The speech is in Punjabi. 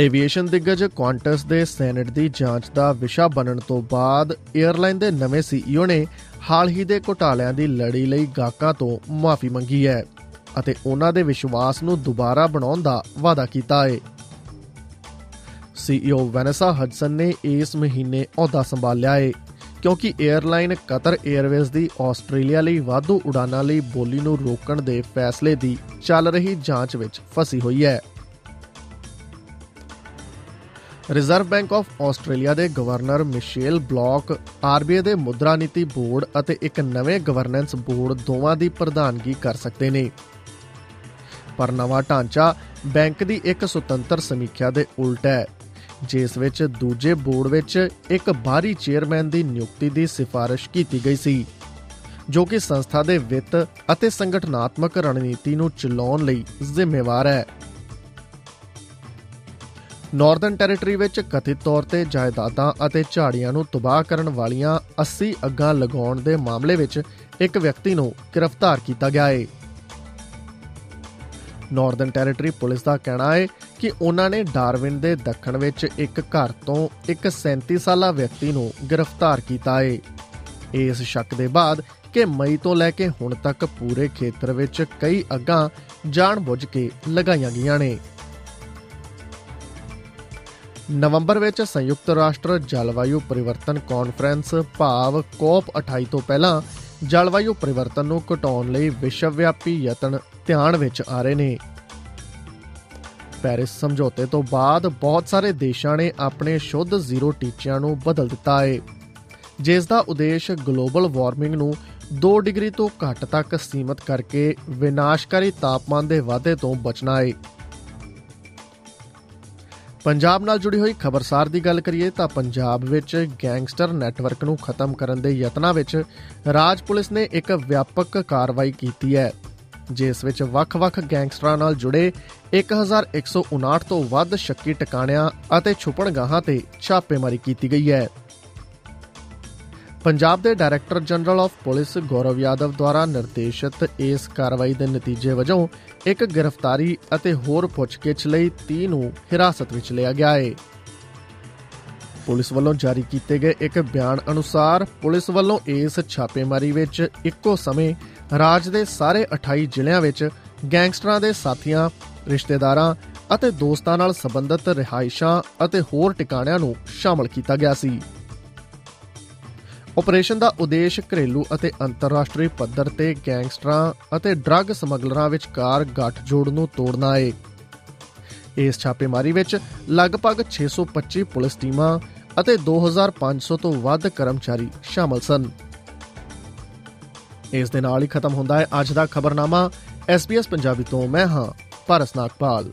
ਏਵੀਏਸ਼ਨ ਦਿੱਗਜ ਕੁਆਂਟਸ ਦੇ ਸੈਨੇਟ ਦੀ ਜਾਂਚ ਦਾ ਵਿਸ਼ਾ ਬਣਨ ਤੋਂ ਬਾਅਦ 에ਅਰਲਾਈਨ ਦੇ ਨਵੇਂ ਸੀਈਓ ਨੇ ਹਾਲ ਹੀ ਦੇ ਘੁਟਾਲਿਆਂ ਦੀ ਲੜੀ ਲਈ ਗਾਹਕਾਂ ਤੋਂ ਮਾਫੀ ਮੰਗੀ ਹੈ ਅਤੇ ਉਹਨਾਂ ਦੇ ਵਿਸ਼ਵਾਸ ਨੂੰ ਦੁਬਾਰਾ ਬਣਾਉਣ ਦਾ ਵਾਅਦਾ ਕੀਤਾ ਹੈ। ਸੀਈਓ ਵੈਨਸਾ ਹਡਸਨ ਨੇ ਇਸ ਮਹੀਨੇ ਅਹੁਦਾ ਸੰਭਾਲਿਆ ਹੈ ਕਿਉਂਕਿ 에ਅਰਲਾਈਨ ਕਤਰ 에ਅਰਵੇਜ਼ ਦੀ ਆਸਟ੍ਰੇਲੀਆ ਲਈ ਵਾਧੂ ਉਡਾਨਾਂ ਲਈ ਬੋਲੀ ਨੂੰ ਰੋਕਣ ਦੇ ਫੈਸਲੇ ਦੀ ਚੱਲ ਰਹੀ ਜਾਂਚ ਵਿੱਚ ਫਸੀ ਹੋਈ ਹੈ। ਰਿਜ਼ਰਵ ਬੈਂਕ ਆਫ ਆਸਟ੍ਰੇਲੀਆ ਦੇ ਗਵਰਨਰ ਮਿਸ਼ੇਲ ਬਲੌਕ ਆਰਬੀਆਈ ਦੇ ਮੁਦਰਾ ਨੀਤੀ ਬੋਰਡ ਅਤੇ ਇੱਕ ਨਵੇਂ ਗਵਰਨੈਂਸ ਬੋਰਡ ਦੋਵਾਂ ਦੀ ਪ੍ਰਧਾਨਗੀ ਕਰ ਸਕਦੇ ਨੇ। ਪਰ ਨਵਾਂ ਢਾਂਚਾ ਬੈਂਕ ਦੀ ਇੱਕ ਸੁਤੰਤਰ ਸਮੀਖਿਆ ਦੇ ਉਲਟ ਹੈ, ਜਿਸ ਵਿੱਚ ਦੂਜੇ ਬੋਰਡ ਵਿੱਚ ਇੱਕ ਬਾਹਰੀ ਚੇਅਰਮੈਨ ਦੀ ਨਿਯੁਕਤੀ ਦੀ ਸਿਫਾਰਿਸ਼ ਕੀਤੀ ਗਈ ਸੀ, ਜੋ ਕਿ ਸੰਸਥਾ ਦੇ ਵਿੱਤ ਅਤੇ ਸੰਗਠਨਾਤਮਕ ਰਣਨੀਤੀ ਨੂੰ ਚਲਾਉਣ ਲਈ ਜ਼ਿੰਮੇਵਾਰ ਹੈ। ਨਾਰਥਰਨ ਟੈਰੀਟਰੀ ਵਿੱਚ ਕਥਿਤ ਤੌਰ ਤੇ ਜਾਇਦਾਦਾਂ ਅਤੇ ਝਾੜੀਆਂ ਨੂੰ ਤਬਾਹ ਕਰਨ ਵਾਲੀਆਂ 80 ਅੱਗਾਂ ਲਗਾਉਣ ਦੇ ਮਾਮਲੇ ਵਿੱਚ ਇੱਕ ਵਿਅਕਤੀ ਨੂੰ ਗ੍ਰਿਫਤਾਰ ਕੀਤਾ ਗਿਆ ਹੈ ਨਾਰਥਰਨ ਟੈਰੀਟਰੀ ਪੁਲਿਸ ਦਾ ਕਹਿਣਾ ਹੈ ਕਿ ਉਹਨਾਂ ਨੇ ਡਾਰਵਿਨ ਦੇ ਦੱਖਣ ਵਿੱਚ ਇੱਕ ਘਰ ਤੋਂ ਇੱਕ 37 ਸਾਲਾ ਵਿਅਕਤੀ ਨੂੰ ਗ੍ਰਿਫਤਾਰ ਕੀਤਾ ਹੈ ਇਸ ਸ਼ੱਕ ਦੇ ਬਾਅਦ ਕਿ ਮਈ ਤੋਂ ਲੈ ਕੇ ਹੁਣ ਤੱਕ ਪੂਰੇ ਖੇਤਰ ਵਿੱਚ ਕਈ ਅੱਗਾਂ ਜਾਣਬੁੱਝ ਕੇ ਲਗਾਈਆਂ ਗਈਆਂ ਨੇ। ਨਵੰਬਰ ਵਿੱਚ ਸੰਯੁਕਤ ਰਾਸ਼ਟਰ ਜਲਵਾਯੂ ਪਰਿਵਰਤਨ ਕਾਨਫਰੰਸ, ਭਾਵ ਕੋਪ 28 ਤੋਂ ਪਹਿਲਾਂ ਜਲਵਾਯੂ ਪਰਿਵਰਤਨ ਨੂੰ ਘਟਾਉਣ ਲਈ ਵਿਸ਼ਵਵਿਆਪੀ ਯਤਨ ਧਿਆਨ ਵਿੱਚ ਆ ਰਹੇ ਨੇ। ਪੈਰਿਸ ਸਮਝੌਤੇ ਤੋਂ ਬਾਅਦ ਬਹੁਤ ਸਾਰੇ ਦੇਸ਼ਾਂ ਨੇ ਆਪਣੇ ਸ਼ੁੱਧ ਜ਼ੀਰੋ ਟੀਚਿਆਂ ਨੂੰ ਬਦਲ ਦਿੱਤਾ ਹੈ ਜਿਸ ਦਾ ਉਦੇਸ਼ ਗਲੋਬਲ ਵਾਰਮਿੰਗ ਨੂੰ 2 ਡਿਗਰੀ ਤੋਂ ਘੱਟ ਤੱਕ ਸੀਮਤ ਕਰਕੇ ਵਿਨਾਸ਼ਕਾਰੀ ਤਾਪਮਾਨ ਦੇ ਵਾਧੇ ਤੋਂ ਬਚਣਾ ਹੈ ਪੰਜਾਬ ਨਾਲ ਜੁੜੀ ਹੋਈ ਖਬਰਸਾਰ ਦੀ ਗੱਲ ਕਰੀਏ ਤਾਂ ਪੰਜਾਬ ਵਿੱਚ ਗੈਂਗਸਟਰ ਨੈਟਵਰਕ ਨੂੰ ਖਤਮ ਕਰਨ ਦੇ ਯਤਨਾਂ ਵਿੱਚ ਰਾਜ ਪੁਲਿਸ ਨੇ ਇੱਕ ਵਿਆਪਕ ਕਾਰਵਾਈ ਕੀਤੀ ਹੈ, ਜਿਸ ਵਿੱਚ ਵੱਖ-ਵੱਖ ਗੈਂਗਸਟਰਾਂ ਨਾਲ ਜੁੜੇ 1159 ਤੋਂ ਵੱਧ ਸ਼ੱਕੀ ਟਿਕਾਣਿਆਂ ਅਤੇ ਛੁਪਣਗਾਹਾਂ ਤੇ ਛਾਪੇਮਾਰੀ ਕੀਤੀ ਗਈ ਹੈ। ਪੰਜਾਬ ਦੇ director general of police Gaurav Yadav ਦੁਆਰਾ ਨਿਰਦੇਸ਼ਿਤ ਇਸ ਕਾਰਵਾਈ ਦੇ ਨਤੀਜੇ ਵਜੋਂ ਇੱਕ ਗ੍ਰਿਫਤਾਰੀ ਅਤੇ ਹੋਰ ਪੁੱਛਗਿੱਛ ਲਈ 30 ਨੂੰ ਹਿਰਾਸਤ ਵਿੱਚ ਲਿਆ ਗਿਆ ਹੈ ਪੁਲਿਸ ਵੱਲੋਂ ਜਾਰੀ ਕੀਤੇ ਗਏ ਇੱਕ ਬਿਆਨ ਅਨੁਸਾਰ ਪੁਲਿਸ ਵੱਲੋਂ ਇਸ ਛਾਪੇਮਾਰੀ ਵਿੱਚ ਇੱਕੋ ਸਮੇਂ ਰਾਜ ਦੇ ਸਾਰੇ 28 ਜ਼ਿਲ੍ਹਿਆਂ ਵਿੱਚ ਗੈਂਗਸਟਰਾਂ ਦੇ ਸਾਥੀਆਂ, ਰਿਸ਼ਤੇਦਾਰਾਂ ਅਤੇ ਦੋਸਤਾਂ ਨਾਲ ਸੰਬੰਧਿਤ ਰਿਹਾਇਸ਼ਾਂ ਅਤੇ ਹੋਰ ਟਿਕਾਣਿਆਂ ਨੂੰ ਸ਼ਾਮਲ ਕੀਤਾ ਗਿਆ ਸੀ। ਆਪਰੇਸ਼ਨ ਦਾ ਉਦੇਸ਼ ਘਰੇਲੂ ਅਤੇ ਅੰਤਰਰਾਸ਼ਟਰੀ ਪੱਧਰ ਤੇ ਗੈਂਗਸਟਰਾਂ ਅਤੇ ਡਰੱਗ ਸਮਗਲਰਾਂ ਵਿਚਕਾਰ ਗੱਠਜੋੜ ਨੂੰ ਤੋੜਨਾ ਹੈ ਇਸ ਛਾਪੇਮਾਰੀ ਵਿੱਚ ਲਗਭਗ 625 ਪੁਲਿਸ ਟੀਮਾਂ ਅਤੇ 2500 ਤੋਂ ਵੱਧ ਕਰਮਚਾਰੀ ਸ਼ਾਮਲ ਸਨ। ਇਸ ਦੇ ਨਾਲ ਹੀ ਖਤਮ ਹੁੰਦਾ ਹੈ ਅੱਜ ਦਾ ਖਬਰਨਾਮਾ। SBS ਪੰਜਾਬੀ ਤੋਂ ਮੈਂ ਹਾਂ ਪਾਰਸ ਨਾਗਪਾਲ।